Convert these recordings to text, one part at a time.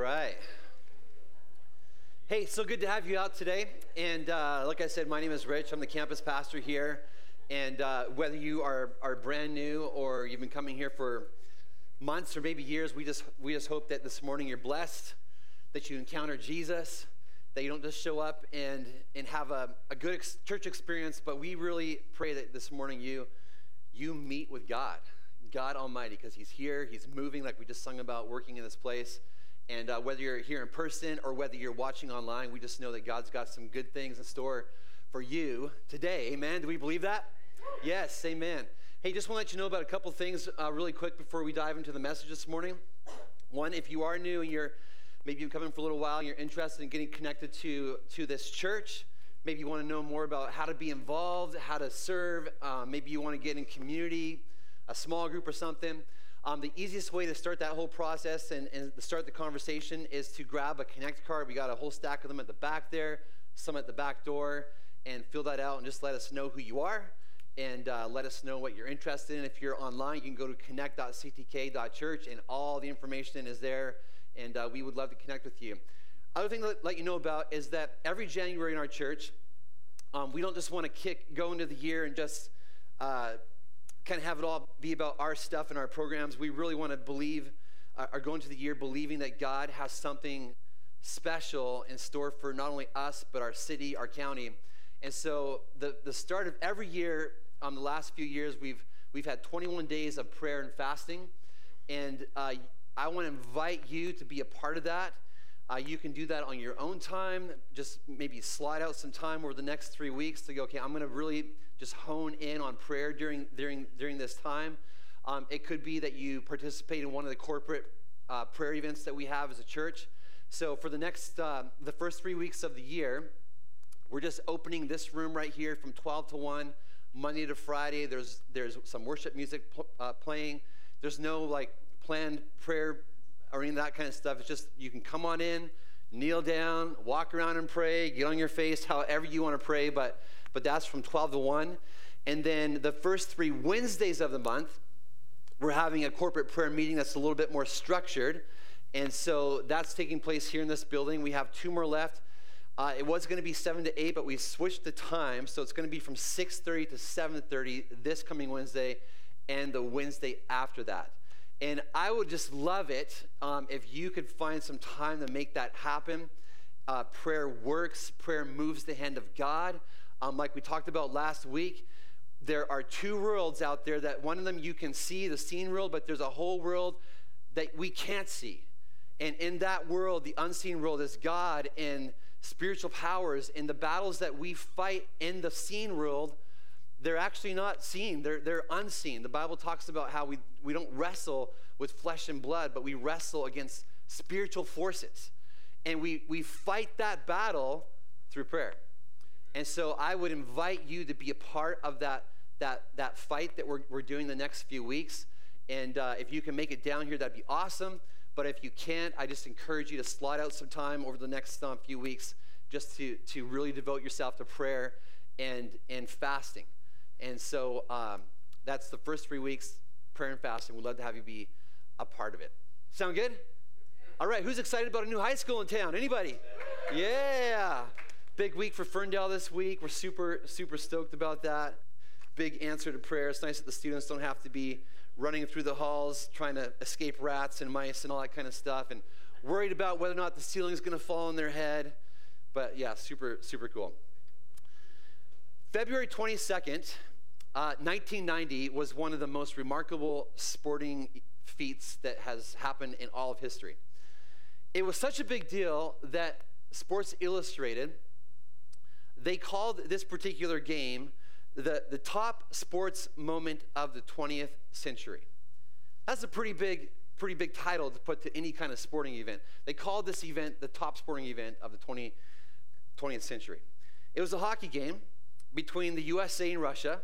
right. Hey, so good to have you out today. And uh, like I said, my name is Rich. I'm the campus pastor here. And uh, whether you are, are brand new or you've been coming here for months or maybe years, we just, we just hope that this morning you're blessed, that you encounter Jesus, that you don't just show up and, and have a, a good ex- church experience, but we really pray that this morning you, you meet with God, God Almighty, because He's here, He's moving, like we just sung about, working in this place. And uh, whether you're here in person or whether you're watching online, we just know that God's got some good things in store for you today. Amen. Do we believe that? Yes, amen. Hey, just want to let you know about a couple things uh, really quick before we dive into the message this morning. One, if you are new and you're maybe you've come in for a little while and you're interested in getting connected to, to this church, maybe you want to know more about how to be involved, how to serve, uh, maybe you want to get in community, a small group or something. Um, the easiest way to start that whole process and, and start the conversation is to grab a Connect card. We got a whole stack of them at the back there, some at the back door, and fill that out and just let us know who you are and uh, let us know what you're interested in. If you're online, you can go to connect.ctk.church and all the information is there, and uh, we would love to connect with you. Other thing to let you know about is that every January in our church, um, we don't just want to kick go into the year and just uh, kind of have it all be about our stuff and our programs. We really want to believe, uh, are going to the year believing that God has something special in store for not only us, but our city, our county. And so the, the start of every year, um, the last few years, we've, we've had 21 days of prayer and fasting. And uh, I want to invite you to be a part of that. Uh, you can do that on your own time. Just maybe slide out some time over the next three weeks to go, okay, I'm going to really just hone in on prayer during, during, during this time. Um, it could be that you participate in one of the corporate uh, prayer events that we have as a church. So for the next, uh, the first three weeks of the year, we're just opening this room right here from 12 to 1, Monday to Friday. There's, there's some worship music pl- uh, playing. There's no like planned prayer or any of that kind of stuff. It's just you can come on in, kneel down, walk around and pray, get on your face, however you want to pray. But but that's from 12 to 1. And then the first three Wednesdays of the month, we're having a corporate prayer meeting that's a little bit more structured. And so that's taking place here in this building. We have two more left. Uh, it was going to be 7 to 8, but we switched the time. So it's going to be from 6.30 to 7.30 this coming Wednesday and the Wednesday after that. And I would just love it um, if you could find some time to make that happen. Uh, prayer works, prayer moves the hand of God. Um, like we talked about last week, there are two worlds out there that one of them you can see, the seen world, but there's a whole world that we can't see. And in that world, the unseen world is God and spiritual powers. And the battles that we fight in the seen world, they're actually not seen, they're, they're unseen. The Bible talks about how we, we don't wrestle with flesh and blood, but we wrestle against spiritual forces. And we, we fight that battle through prayer. And so I would invite you to be a part of that, that, that fight that we're, we're doing the next few weeks. And uh, if you can make it down here, that'd be awesome. But if you can't, I just encourage you to slot out some time over the next um, few weeks just to, to really devote yourself to prayer and, and fasting. And so um, that's the first three weeks, prayer and fasting. We'd love to have you be a part of it. Sound good? All right, who's excited about a new high school in town? Anybody? Yeah. Big week for Ferndale this week. We're super, super stoked about that. Big answer to prayer. It's nice that the students don't have to be running through the halls trying to escape rats and mice and all that kind of stuff and worried about whether or not the ceiling is going to fall on their head. But yeah, super, super cool. February 22nd, uh, 1990 was one of the most remarkable sporting feats that has happened in all of history. It was such a big deal that Sports Illustrated they called this particular game the, the top sports moment of the 20th century. That's a pretty big, pretty big title to put to any kind of sporting event. They called this event the top sporting event of the 20, 20th century. It was a hockey game between the USA and Russia,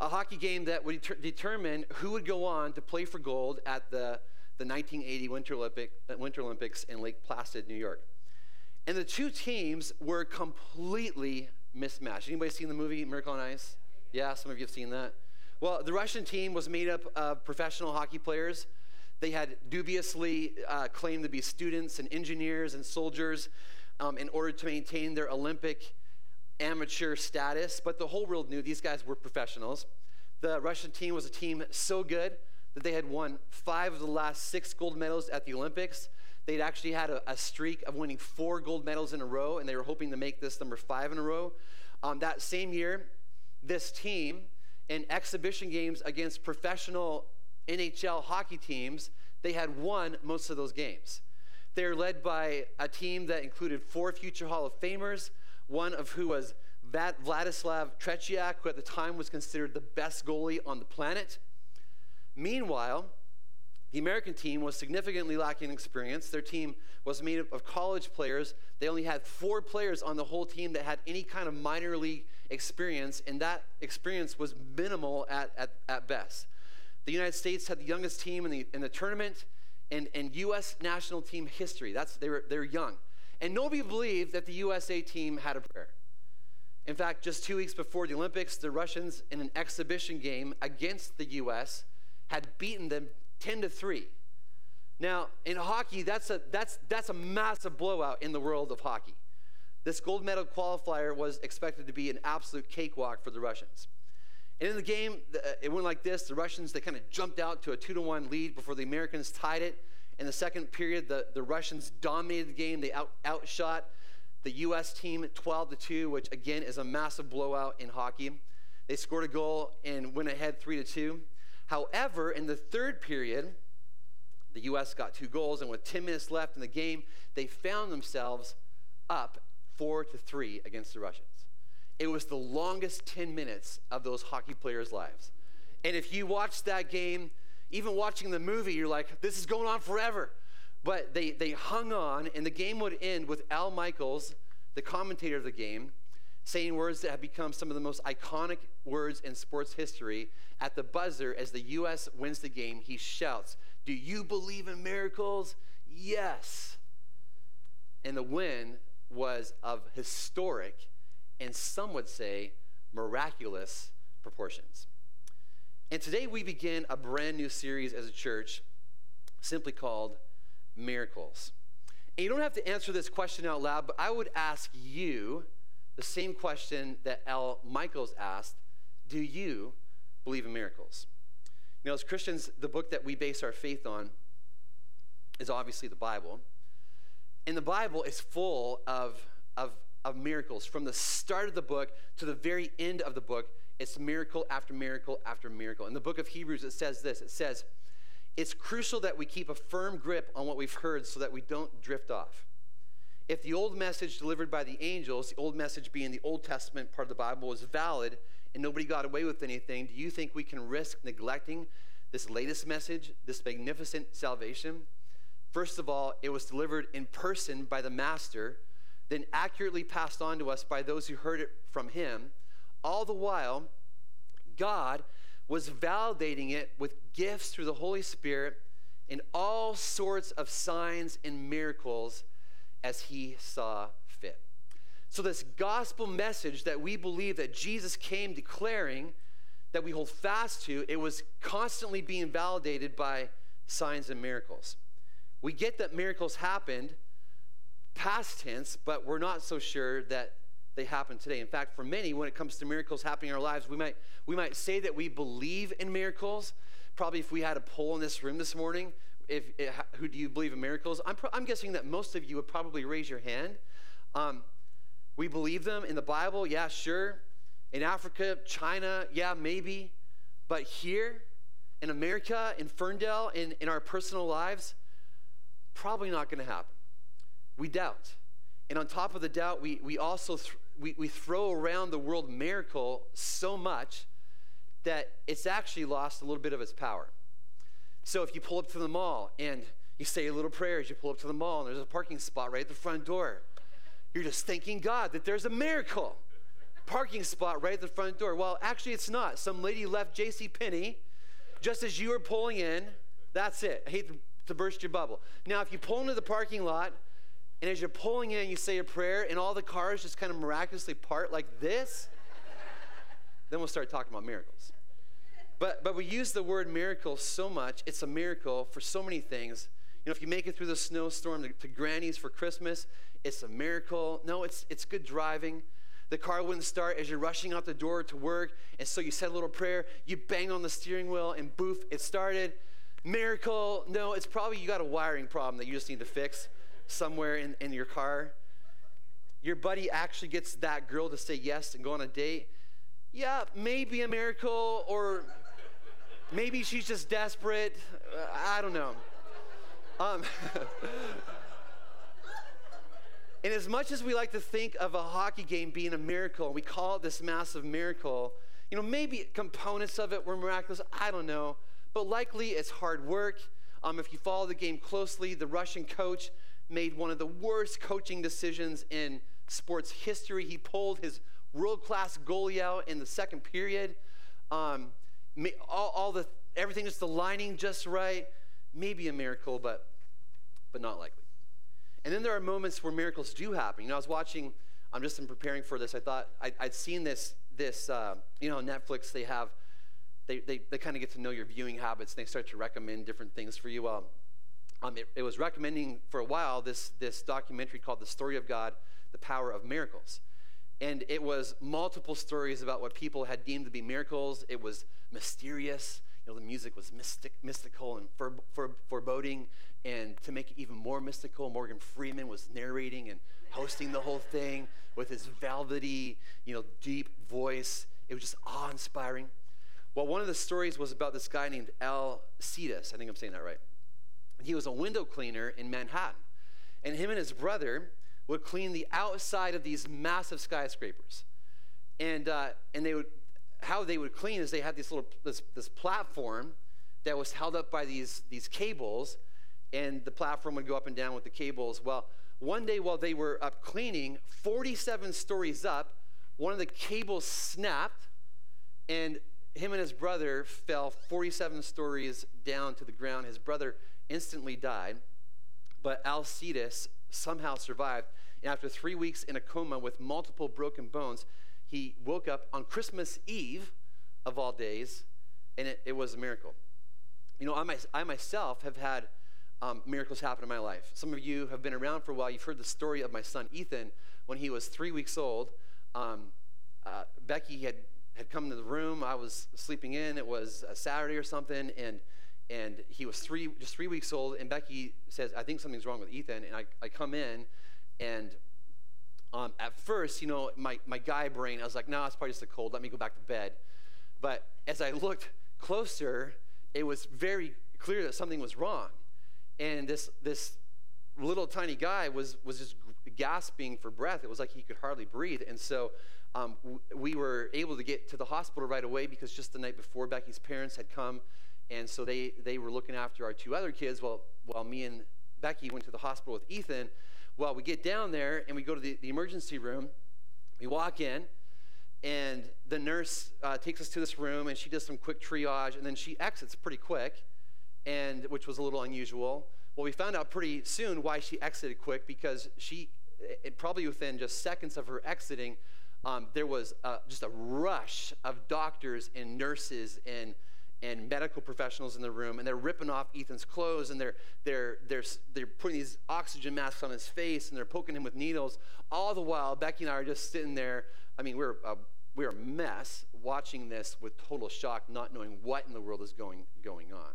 a hockey game that would deter- determine who would go on to play for gold at the, the 1980 Winter, Olympic, Winter Olympics in Lake Placid, New York. And the two teams were completely mismatched. Anybody seen the movie Miracle on Ice? Yeah, some of you have seen that. Well, the Russian team was made up of professional hockey players They had dubiously uh, claimed to be students and engineers and soldiers um, in order to maintain their Olympic amateur status. But the whole world knew these guys were professionals. The Russian team was a team so good that they had won five of the last six gold medals at the Olympics. They'd actually had a, a streak of winning four gold medals in a row, and they were hoping to make this number five in a row. Um, that same year, this team in exhibition games against professional NHL hockey teams, they had won most of those games. They were led by a team that included four future Hall of Famers, one of who was Vladislav Tretiak, who at the time was considered the best goalie on the planet. Meanwhile, the American team was significantly lacking experience. Their team was made up of college players. They only had four players on the whole team that had any kind of minor league experience, and that experience was minimal at, at, at best. The United States had the youngest team in the, in the tournament and, in U.S. national team history. That's, they, were, they were young. And nobody believed that the USA team had a prayer. In fact, just two weeks before the Olympics, the Russians, in an exhibition game against the U.S., had beaten them 10 to 3. Now, in hockey, that's a, that's, that's a massive blowout in the world of hockey. This gold medal qualifier was expected to be an absolute cakewalk for the Russians. And in the game, uh, it went like this. The Russians, they kind of jumped out to a two to one lead before the Americans tied it. In the second period, the, the Russians dominated the game. They out, outshot the U.S. team 12 to 2, which again is a massive blowout in hockey. They scored a goal and went ahead 3 to 2. However, in the third period, the U.S. got two goals, and with 10 minutes left in the game, they found themselves up 4 to 3 against the Russians. It was the longest 10 minutes of those hockey players' lives. And if you watched that game, even watching the movie, you're like, this is going on forever. But they, they hung on, and the game would end with Al Michaels, the commentator of the game, saying words that have become some of the most iconic words in sports history. At the buzzer, as the U.S. wins the game, he shouts, Do you believe in miracles? Yes. And the win was of historic and some would say miraculous proportions. And today we begin a brand new series as a church simply called Miracles. And you don't have to answer this question out loud, but I would ask you the same question that Al Michaels asked Do you believe in miracles? You know, as Christians, the book that we base our faith on is obviously the Bible. And the Bible is full of, of of miracles. From the start of the book to the very end of the book, it's miracle after miracle after miracle. In the book of Hebrews, it says this it says, It's crucial that we keep a firm grip on what we've heard so that we don't drift off. If the old message delivered by the angels, the old message being the Old Testament part of the Bible, was valid and nobody got away with anything, do you think we can risk neglecting this latest message, this magnificent salvation? First of all, it was delivered in person by the Master then accurately passed on to us by those who heard it from him. All the while, God was validating it with gifts through the Holy Spirit and all sorts of signs and miracles as he saw fit. So, this gospel message that we believe that Jesus came declaring, that we hold fast to, it was constantly being validated by signs and miracles. We get that miracles happened past tense, but we're not so sure that they happen today. In fact, for many, when it comes to miracles happening in our lives, we might, we might say that we believe in miracles. Probably if we had a poll in this room this morning, if, who do you believe in miracles? I'm, pro- I'm guessing that most of you would probably raise your hand. Um, we believe them in the Bible, yeah, sure. In Africa, China, yeah, maybe. But here, in America, in Ferndale, in, in our personal lives, probably not going to happen we doubt. And on top of the doubt, we, we also th- we, we throw around the word miracle so much that it's actually lost a little bit of its power. So if you pull up to the mall and you say a little prayer as you pull up to the mall and there's a parking spot right at the front door, you're just thanking God that there's a miracle. Parking spot right at the front door. Well, actually, it's not. Some lady left J.C. Penney just as you were pulling in. That's it. I hate to, to burst your bubble. Now, if you pull into the parking lot and as you're pulling in, you say a prayer, and all the cars just kind of miraculously part like this, then we'll start talking about miracles. But, but we use the word miracle so much. It's a miracle for so many things. You know, if you make it through the snowstorm to, to Granny's for Christmas, it's a miracle. No, it's, it's good driving. The car wouldn't start as you're rushing out the door to work, and so you said a little prayer, you bang on the steering wheel, and boof, it started. Miracle. No, it's probably you got a wiring problem that you just need to fix somewhere in, in your car. Your buddy actually gets that girl to say yes and go on a date. Yeah, maybe a miracle, or maybe she's just desperate. Uh, I don't know. Um, and as much as we like to think of a hockey game being a miracle, we call it this massive miracle, you know, maybe components of it were miraculous. I don't know. But likely it's hard work. Um, if you follow the game closely, the Russian coach made one of the worst coaching decisions in sports history. He pulled his world class goalie out in the second period. Um, all, all, the everything just aligning just right. Maybe a miracle, but but not likely. And then there are moments where miracles do happen. You know, I was watching. I'm just in preparing for this. I thought I, would seen this this uh, you know Netflix. They have they, they, they kind of get to know your viewing habits and they start to recommend different things for you. Um, um, it, it, was recommending for a while this, this documentary called The Story of God, The Power of Miracles. And it was multiple stories about what people had deemed to be miracles. It was mysterious. You know, the music was mystic, mystical and for, for, foreboding. And to make it even more mystical, Morgan Freeman was narrating and hosting the whole thing with his velvety, you know, deep voice. It was just awe-inspiring. Well, one of the stories was about this guy named Alcides. I think I'm saying that right. He was a window cleaner in Manhattan. And him and his brother would clean the outside of these massive skyscrapers. And, uh, and they would, how they would clean is they had this little, this, this platform that was held up by these, these cables, and the platform would go up and down with the cables. Well, one day while they were up cleaning, 47 stories up, one of the cables snapped, and him and his brother fell 47 stories down to the ground. His brother instantly died, but Alcides somehow survived. And after three weeks in a coma with multiple broken bones, he woke up on Christmas Eve, of all days, and it, it was a miracle. You know, I, my, I myself have had um, miracles happen in my life. Some of you have been around for a while. You've heard the story of my son Ethan when he was three weeks old. Um, uh, Becky had had come into the room. I was sleeping in. It was a Saturday or something, and and he was three, just three weeks old. And Becky says, "I think something's wrong with Ethan." And I, I come in, and um, at first, you know, my my guy brain, I was like, "No, it's probably just a cold. Let me go back to bed." But as I looked closer, it was very clear that something was wrong, and this this little tiny guy was was just gasping for breath. It was like he could hardly breathe, and so um, we were able to get to the hospital right away because just the night before, Becky's parents had come, and so they, they were looking after our two other kids while, while me and Becky went to the hospital with Ethan. Well, we get down there and we go to the, the emergency room. We walk in, and the nurse uh, takes us to this room, and she does some quick triage, and then she exits pretty quick, and which was a little unusual. Well, we found out pretty soon why she exited quick because she, it, probably within just seconds of her exiting, um, there was just a rush of doctors and nurses and and medical professionals in the room, and they're ripping off Ethan's clothes, and they're they're they're they're putting these oxygen masks on his face, and they're poking him with needles. All the while, Becky and I are just sitting there. I mean, we're uh, we're a mess watching this with total shock, not knowing what in the world is going going on.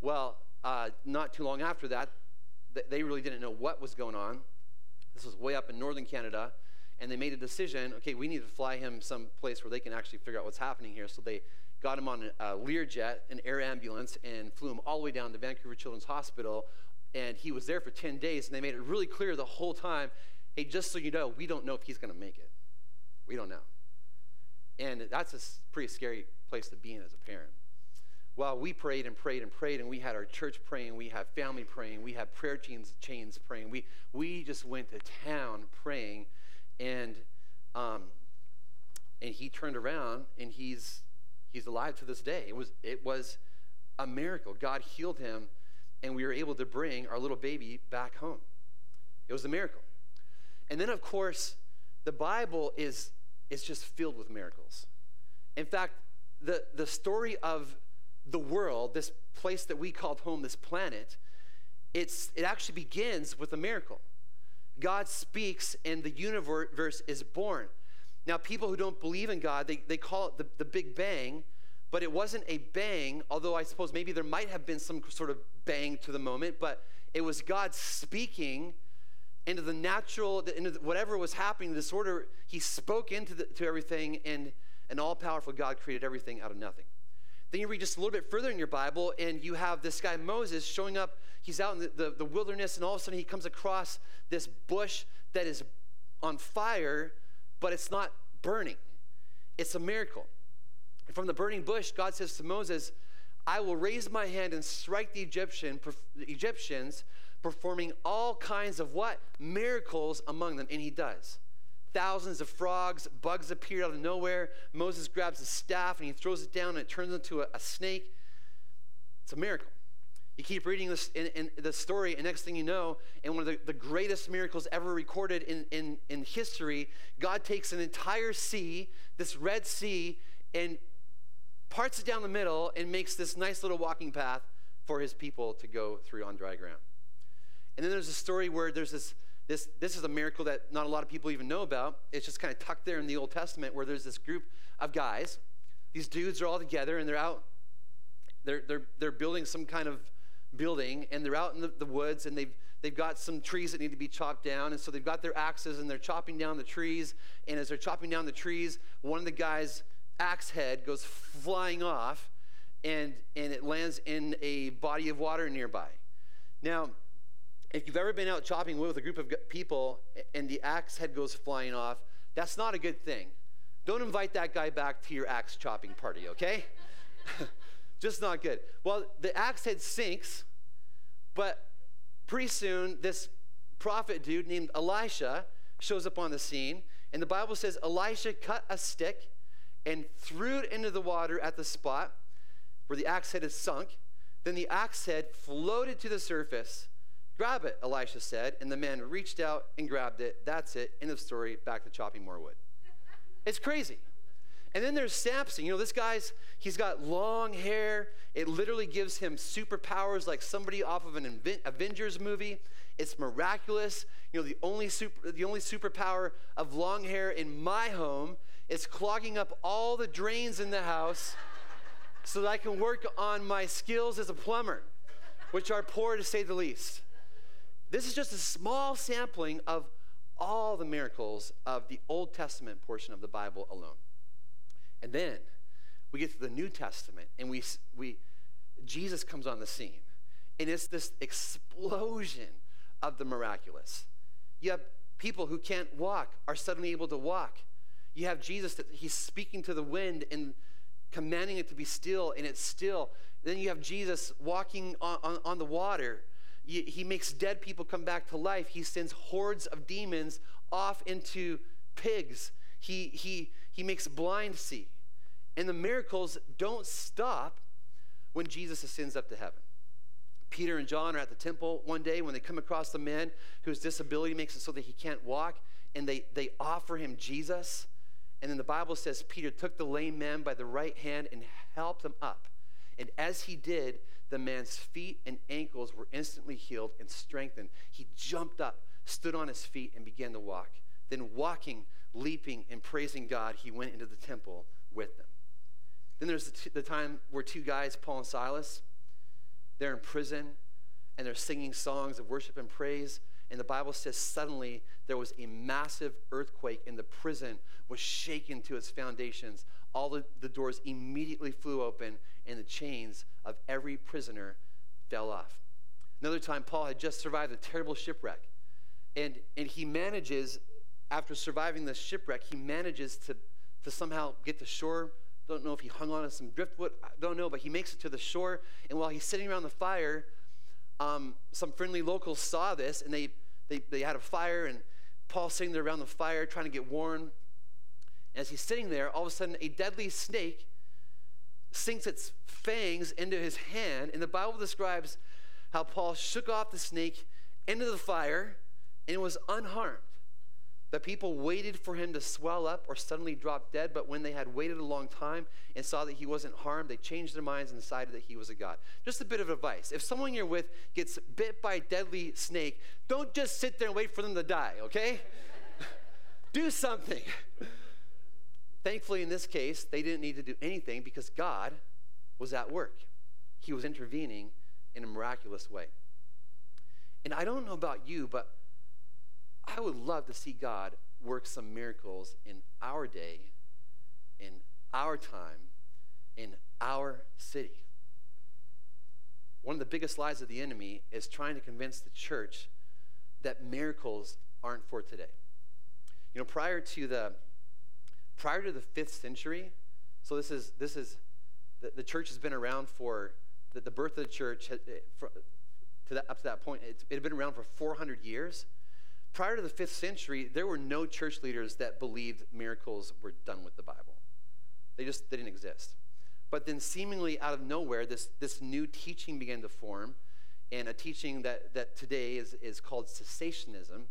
Well, uh, not too long after that, they really didn't know what was going on. This was way up in northern Canada and they made a decision okay, we need to fly him some place where they can actually figure out what's happening here. So they got him on a Learjet, an air ambulance, and flew him all the way down to Vancouver Children's Hospital. And he was there for 10 days, and they made it really clear the whole time hey, just so you know, we don't know if he's going to make it. We don't know. And that's a pretty scary place to be in as a parent. Well, we prayed and prayed and prayed, and we had our church praying, we had family praying, we had prayer chains, chains praying. We, we just went to town praying and um, and he turned around and he's he's alive to this day. It was it was a miracle. God healed him, and we were able to bring our little baby back home. It was a miracle. And then, of course, the Bible is is just filled with miracles. In fact, the, the story of the world, this place that we called home, this planet, it's, it actually begins with a miracle. God speaks and the universe is born. Now, people who don't believe in God, they, they call it the, the Big Bang, but it wasn't a bang, although I suppose maybe there might have been some sort of bang to the moment, but it was God speaking into the natural, into whatever was happening, the disorder. He spoke into the, to everything, and an all powerful God created everything out of nothing. Then you read just a little bit further in your Bible, and you have this guy Moses showing up. He's out in the, the, the wilderness, and all of a sudden he comes across this bush that is on fire, but it's not burning. It's a miracle. From the burning bush, God says to Moses, I will raise my hand and strike the Egyptian, the Egyptians, performing all kinds of what? Miracles among them. And he does. Thousands of frogs, bugs appear out of nowhere. Moses grabs a staff and he throws it down and it turns into a, a snake. It's a miracle. You keep reading this in, in, the story, and next thing you know, in one of the, the greatest miracles ever recorded in, in, in history, God takes an entire sea, this Red Sea, and parts it down the middle and makes this nice little walking path for his people to go through on dry ground. And then there's a story where there's this, this, this is a miracle that not a lot of people even know about. It's just kind of tucked there in the Old Testament where there's this group of guys. These dudes are all together and they're out, they're, they're, they're building some kind of building and they're out in the, the woods and they've, they've got some trees that need to be chopped down. And so they've got their axes and they're chopping down the trees. And as they're chopping down the trees, one of the guys' axe head goes flying off and, and it lands in a body of water nearby. Now, if you've ever been out chopping wood with a group of people and the axe head goes flying off, that's not a good thing. Don't invite that guy back to your axe chopping party, okay? Just not good. Well, the axe head sinks, but pretty soon this prophet dude named Elisha shows up on the scene, and the Bible says Elisha cut a stick and threw it into the water at the spot where the axe head had sunk. Then the axe head floated to the surface. Grab it, Elisha said, and the man reached out and grabbed it. That's it. End of story. Back to chopping more wood. It's crazy. And then there's Samson. You know, this guy's, he's got long hair. It literally gives him superpowers like somebody off of an Avengers movie. It's miraculous. You know, the only, super, the only superpower of long hair in my home is clogging up all the drains in the house so that I can work on my skills as a plumber, which are poor to say the least. This is just a small sampling of all the miracles of the Old Testament portion of the Bible alone. And then we get to the New Testament and we, we Jesus comes on the scene. And it's this explosion of the miraculous. You have people who can't walk are suddenly able to walk. You have Jesus that he's speaking to the wind and commanding it to be still, and it's still. Then you have Jesus walking on, on, on the water. He makes dead people come back to life. He sends hordes of demons off into pigs. He, he, he makes blind see. And the miracles don't stop when Jesus ascends up to heaven. Peter and John are at the temple one day when they come across the man whose disability makes it so that he can't walk, and they, they offer him Jesus. And then the Bible says Peter took the lame man by the right hand and helped him up. And as he did, the man's feet and ankles were instantly healed and strengthened. He jumped up, stood on his feet, and began to walk. Then, walking, leaping, and praising God, he went into the temple with them. Then there's the, t- the time where two guys, Paul and Silas, they're in prison and they're singing songs of worship and praise. And the Bible says suddenly there was a massive earthquake and the prison was shaken to its foundations. All the, the doors immediately flew open and the chains of every prisoner fell off. Another time, Paul had just survived a terrible shipwreck. And, and he manages, after surviving the shipwreck, he manages to, to somehow get to shore don't know if he hung on to some driftwood. I don't know, but he makes it to the shore. And while he's sitting around the fire, um, some friendly locals saw this and they, they, they had a fire. And Paul's sitting there around the fire trying to get warm. As he's sitting there, all of a sudden, a deadly snake sinks its fangs into his hand. And the Bible describes how Paul shook off the snake into the fire and was unharmed. The people waited for him to swell up or suddenly drop dead, but when they had waited a long time and saw that he wasn't harmed, they changed their minds and decided that he was a god. Just a bit of advice. If someone you're with gets bit by a deadly snake, don't just sit there and wait for them to die, okay? do something. Thankfully, in this case, they didn't need to do anything because God was at work. He was intervening in a miraculous way. And I don't know about you, but I would love to see God work some miracles in our day, in our time, in our city. One of the biggest lies of the enemy is trying to convince the church that miracles aren't for today. You know, prior to the prior to the fifth century, so this is this is the, the church has been around for the, the birth of the church had, eh, for, to that, up to that point. It, it had been around for 400 years. Prior to the fifth century, there were no church leaders that believed miracles were done with the Bible. They just they didn't exist. But then, seemingly out of nowhere, this, this new teaching began to form, and a teaching that, that today is, is called cessationism.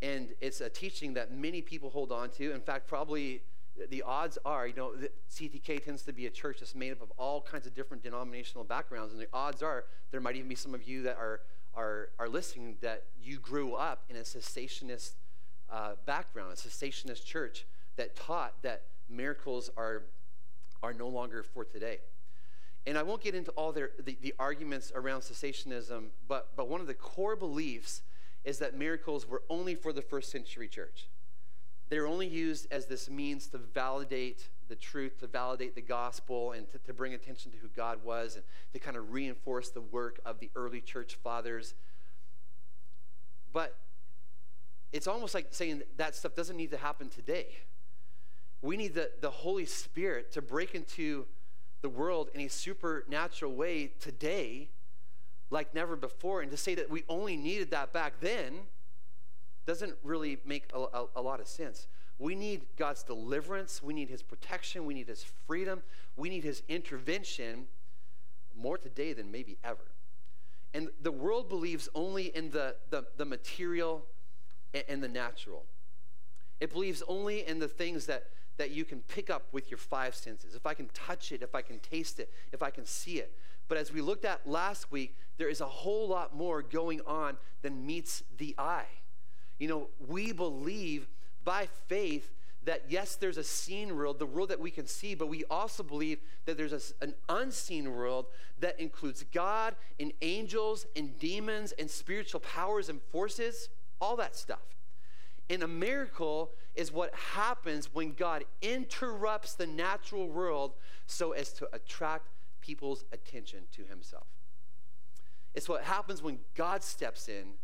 And it's a teaching that many people hold on to. In fact, probably the odds are, you know, CTK tends to be a church that's made up of all kinds of different denominational backgrounds, and the odds are there might even be some of you that are are, are listening that you grew up in a cessationist uh, background, a cessationist church that taught that miracles are are no longer for today. And I won't get into all their, the, the arguments around cessationism, but, but one of the core beliefs is that miracles were only for the first century church. They were only used as this means to validate the truth, to validate the gospel, and to, to bring attention to who God was, and to kind of reinforce the work of the early church fathers. But it's almost like saying that, stuff doesn't need to happen today. We need the, the Holy Spirit to break into the world in a supernatural way today, like never before. And to say that we only needed that back then doesn't really make a, a, a, lot of sense. We need God's deliverance. We need His protection. We need His freedom. We need His intervention more today than maybe ever. And the world believes only in the, the, the material and, and the natural. It believes only in the things that, that you can pick up with your five senses. If I can touch it, if I can taste it, if I can see it. But as we looked at last week, there is a whole lot more going on than meets the eye. You know, we believe by faith that yes, there's a seen world, the world that we can see, but we also believe that there's a, an unseen world that includes God and angels and demons and spiritual powers and forces, all that stuff. And a miracle is what happens when God interrupts the natural world so as to attract people's attention to himself. It's what happens when God steps in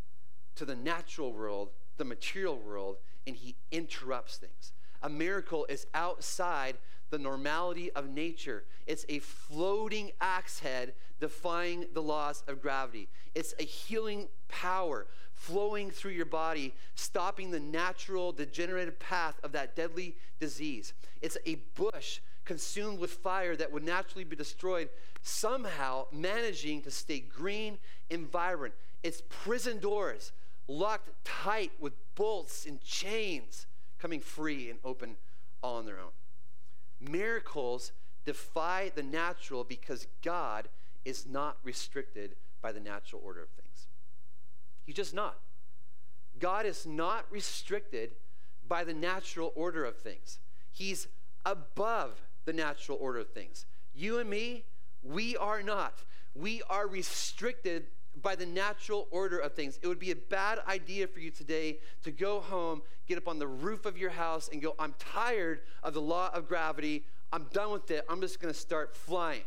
to the natural world, the material world, and he interrupts things. A miracle is outside the normality of nature. It's a floating axe head defying the laws of gravity. It's a healing power flowing through your body, stopping the natural degenerative path of that deadly disease. It's a bush consumed with fire that would naturally be destroyed, somehow managing to stay green and vibrant. It's prison doors locked tight with bolts and chains, coming free and open all on their own. Miracles defy the natural because God is not restricted by the natural order of things. He's just not. God is not restricted by the natural order of things. He's above the natural order of things. You and me, we are not. We are restricted by the natural order of things. It would be a bad idea for you today to go home, get up on the roof of your house, and go, I'm tired of the law of gravity. I'm done with it. I'm just going to start flying.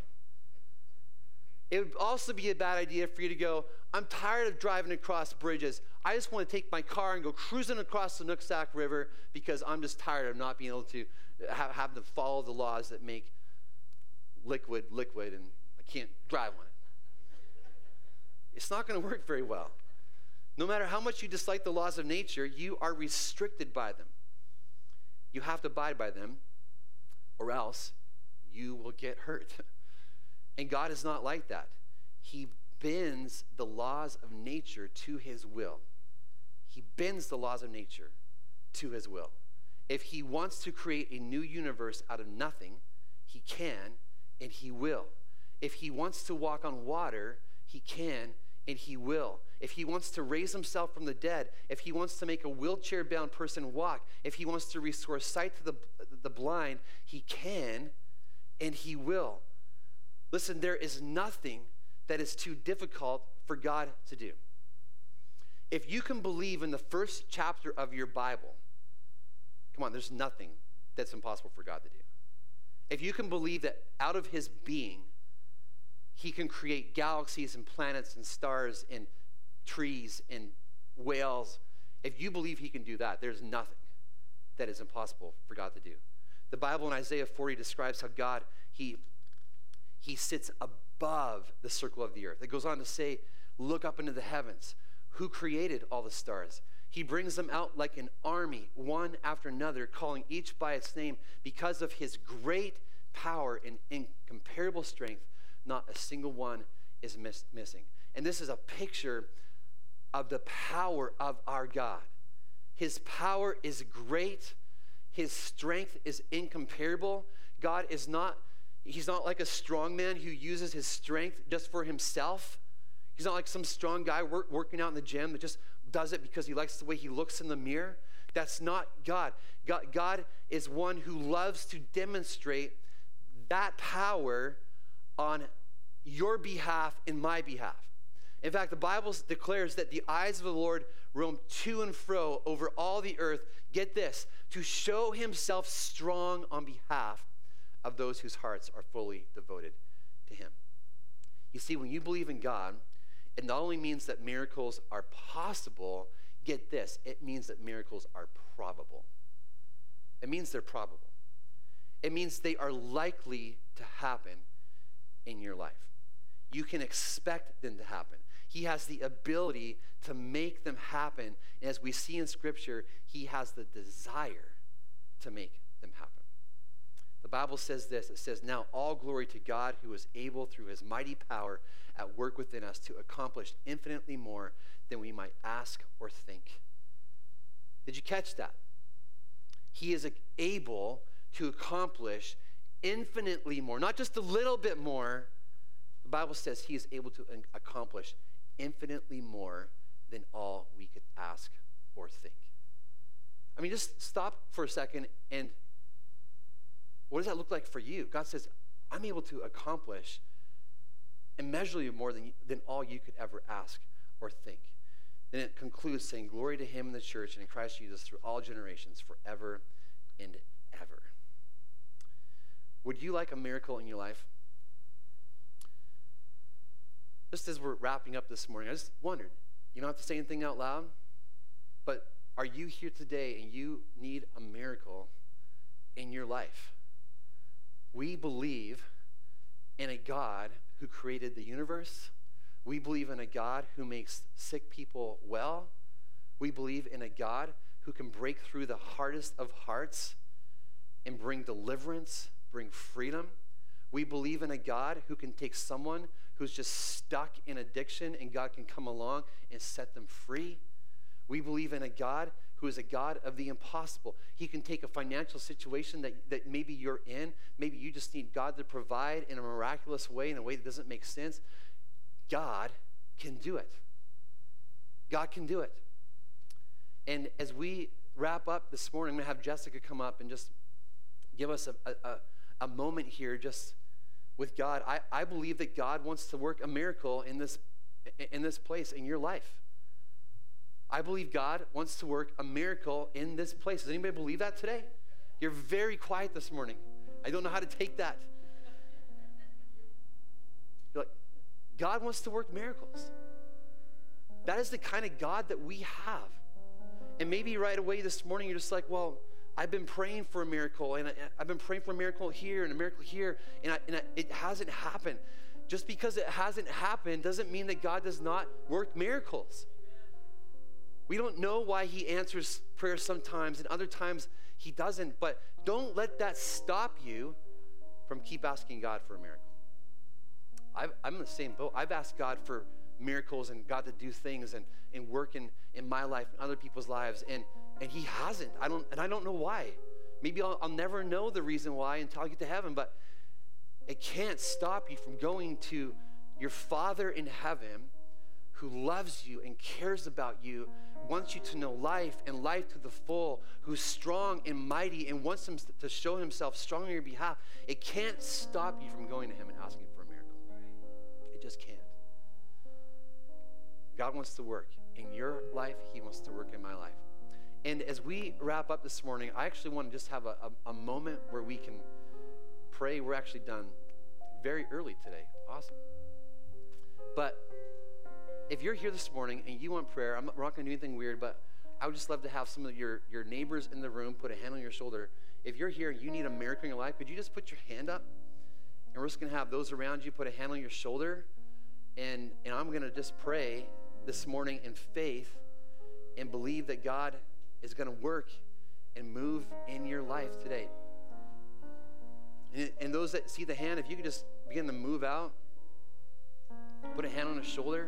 It would also be a bad idea for you to go, I'm tired of driving across bridges. I just want to take my car and go cruising across the Nooksack River because I'm just tired of not being able to have, have to follow the laws that make liquid liquid and I can't drive on it it's not going to work very well. No matter how much you dislike the laws of nature, you are restricted by them. You have to abide by them, or else you will get hurt. And God is not like that. He bends the laws of nature to his will. He bends the laws of nature to his will. If he wants to create a new universe out of nothing, he can and he will. If he wants to walk on water, he can and he will. If he wants to raise himself from the dead, if he wants to make a wheelchair bound person walk, if he wants to restore sight to the, the blind, he can and he will. Listen, there is nothing that is too difficult for God to do. If you can believe in the first chapter of your Bible, come on, there's nothing that's impossible for God to do. If you can believe that out of his being, he can create galaxies and planets and stars and trees and whales. If you believe he can do that, there's nothing that is impossible for God to do. The Bible in Isaiah 40 describes how God, he, he sits above the circle of the earth. It goes on to say, look up into the heavens. Who created all the stars? He brings them out like an army, one after another, calling each by its name because of his great power and incomparable strength not a single one is miss- missing. And this is a picture of the power of our God. His power is great, His strength is incomparable. God is not, He's not like a strong man who uses his strength just for himself. He's not like some strong guy work, working out in the gym that just does it because he likes the way he looks in the mirror. That's not God. God, God is one who loves to demonstrate that power on your behalf and my behalf. In fact, the Bible declares that the eyes of the Lord roam to and fro over all the earth. Get this to show himself strong on behalf of those whose hearts are fully devoted to him. You see, when you believe in God, it not only means that miracles are possible, get this, it means that miracles are probable. It means they're probable. It means they are likely to happen in your life. You can expect them to happen. He has the ability to make them happen. And as we see in Scripture, He has the desire to make them happen. The Bible says this it says, Now all glory to God who is able through His mighty power at work within us to accomplish infinitely more than we might ask or think. Did you catch that? He is able to accomplish infinitely more, not just a little bit more. The Bible says he is able to accomplish infinitely more than all we could ask or think. I mean, just stop for a second and what does that look like for you? God says, I'm able to accomplish immeasurably more than, than all you could ever ask or think. Then it concludes saying, Glory to him in the church and in Christ Jesus through all generations, forever and ever. Would you like a miracle in your life? Just as we're wrapping up this morning, I just wondered, you don't have to say anything out loud, but are you here today and you need a miracle in your life? We believe in a God who created the universe. We believe in a God who makes sick people well. We believe in a God who can break through the hardest of hearts and bring deliverance bring freedom. We believe in a God who can take someone who's just stuck in addiction and God can come along and set them free. We believe in a God who is a God of the impossible. He can take a financial situation that, that maybe you're in. Maybe you just need God to provide in a miraculous way, in a way that doesn't make sense. God can do it. God can do it. And as we wrap up this morning, I'm going to have Jessica come up and just give us a, a, a moment here just with God. I, I believe that God wants to work a miracle in this, in this place, in your life. I believe God wants to work a miracle in this place. Does anybody believe that today? You're very quiet this morning. I don't know how to take that. You're like, God wants to work miracles. That is the kind of God that we have. And maybe right away this morning you're just like, well, I've been praying for a miracle, and I, have been praying for a miracle here and a miracle here, and, I, and I, it hasn't happened. Just because it hasn't happened doesn't mean that God does not work miracles. We don't know why He answers prayers sometimes, and other times He doesn't, but don't let that stop you from keep asking God for a miracle. i am in the same boat. I've asked God for miracles and God to do things and, and work in, in my life and other people's lives, and and he hasn't. I don't, and I don't know why. Maybe I'll, I'll never know the reason why until I get to heaven, but it can't stop you from going to your Father in heaven who loves you and cares about you, wants you to know life and life to the full, who's strong and mighty and wants him to show himself strong on your behalf. It can't stop you from going to him and asking for a miracle. It just can't. God wants to work in your life, he wants to work in my life. And as we wrap up this morning, I actually want to just have a, a, a moment where we can pray. We're actually done very early today. Awesome. But if you're here this morning and you want prayer, I'm not, we're not going to do anything weird, but I would just love to have some of your, your neighbors in the room put a hand on your shoulder. If you're here and you need a miracle in your life, could you just put your hand up? And we're just going to have those around you put a hand on your shoulder. And, and I'm going to just pray this morning in faith and believe that God is going to work and move in your life today. And, and those that see the hand, if you could just begin to move out, put a hand on a shoulder.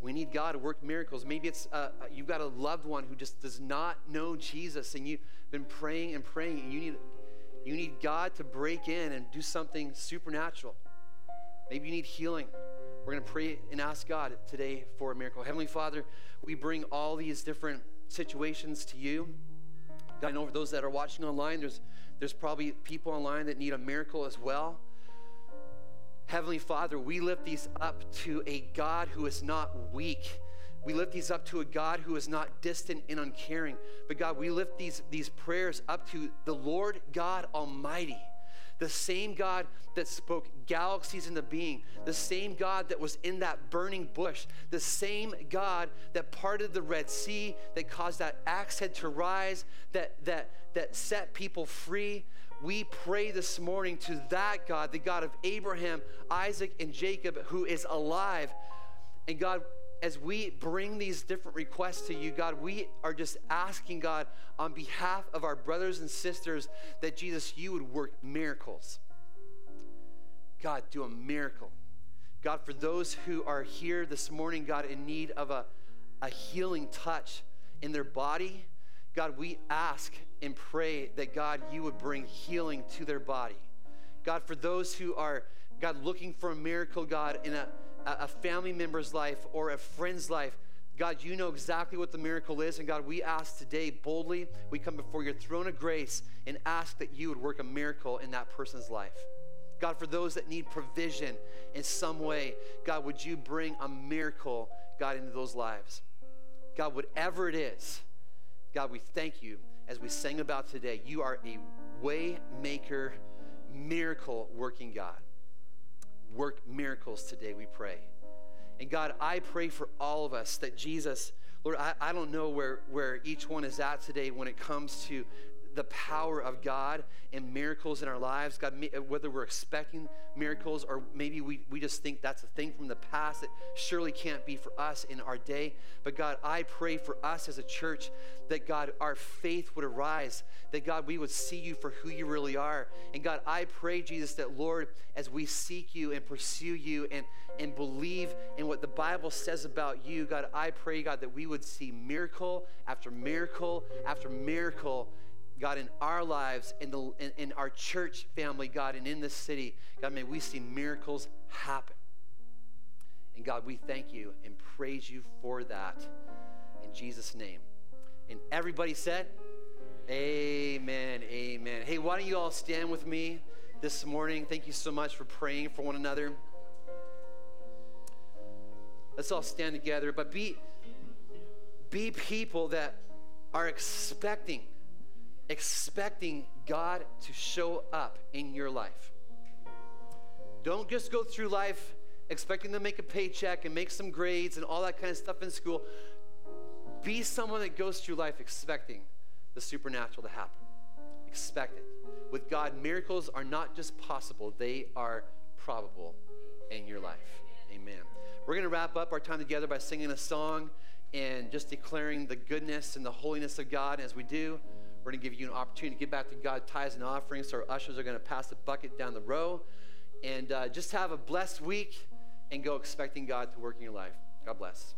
We need God to work miracles. Maybe it's uh, uh, you've got a loved one who just does not know Jesus, and you've been praying and praying, and you need you need God to break in and do something supernatural. Maybe you need healing. We're going to pray and ask God today for a miracle. Heavenly Father, we bring all these different situations to you. God, I know for those that are watching online, there's, there's probably people online that need a miracle as well. Heavenly Father, we lift these up to a God who is not weak. We lift these up to a God who is not distant and uncaring. But God, we lift these, these prayers up to the Lord God Almighty the same God that spoke galaxies into being, the same God that was in that burning bush, the same God that parted the Red Sea, that caused that axe head to rise, that, that, that set people free. We pray this morning to that God, the God of Abraham, Isaac, and Jacob, who is alive. And God, as we bring these different requests to you, God, we are just asking, God, on behalf of our brothers and sisters, that Jesus, you would work miracles. God, do a miracle. God, for those who are here this morning, God, in need of a, a healing touch in their body, God, we ask and pray that, God, you would bring healing to their body. God, for those who are, God, looking for a miracle, God, in a a family member's life or a friend's life, God, you know exactly what the miracle is. And God, we ask today boldly, we come before your throne of grace and ask that you would work a miracle in that person's life. God, for those that need provision in some way, God, would you bring a miracle, God, into those lives? God, whatever it is, God, we thank you as we sang about today. You are a way maker, miracle working God work miracles today, we pray. And God, I pray for all of us that Jesus, Lord, I, I don't know where, where each one is at today when it comes to the power of God and miracles in our lives. God, whether we're expecting miracles or maybe we, we just think that's a thing from the past that surely can't be for us in our day. But God, I pray for us as a church that God, our faith would arise, that God, we would see you for who you really are. And God, I pray, Jesus, that Lord, as we seek you and pursue you and, and believe in what the Bible says about you, God, I pray, God, that we would see miracle after miracle after miracle God, in our lives, in, the, in, in our church family, God, and in this city, God, may we see miracles happen. And God, we thank you and praise you for that in Jesus' name. And everybody said, Amen, amen. Hey, why don't you all stand with me this morning? Thank you so much for praying for one another. Let's all stand together, but be, be people that are expecting expecting God to show up in your life. Don't just go through life expecting to make a paycheck and make some grades and all that kind of stuff in school. Be someone that goes through life expecting the supernatural to happen. Expect it. With God, miracles are not just possible, they are probable in your life. Amen. We're going to wrap up our time together by singing a song and just declaring the goodness and the holiness of God. As we do, we're going to give you an opportunity to give back to God tithes and offerings. So our ushers are going to pass the bucket down the row. And uh, just have a blessed week and go expecting God to work in your life. God bless.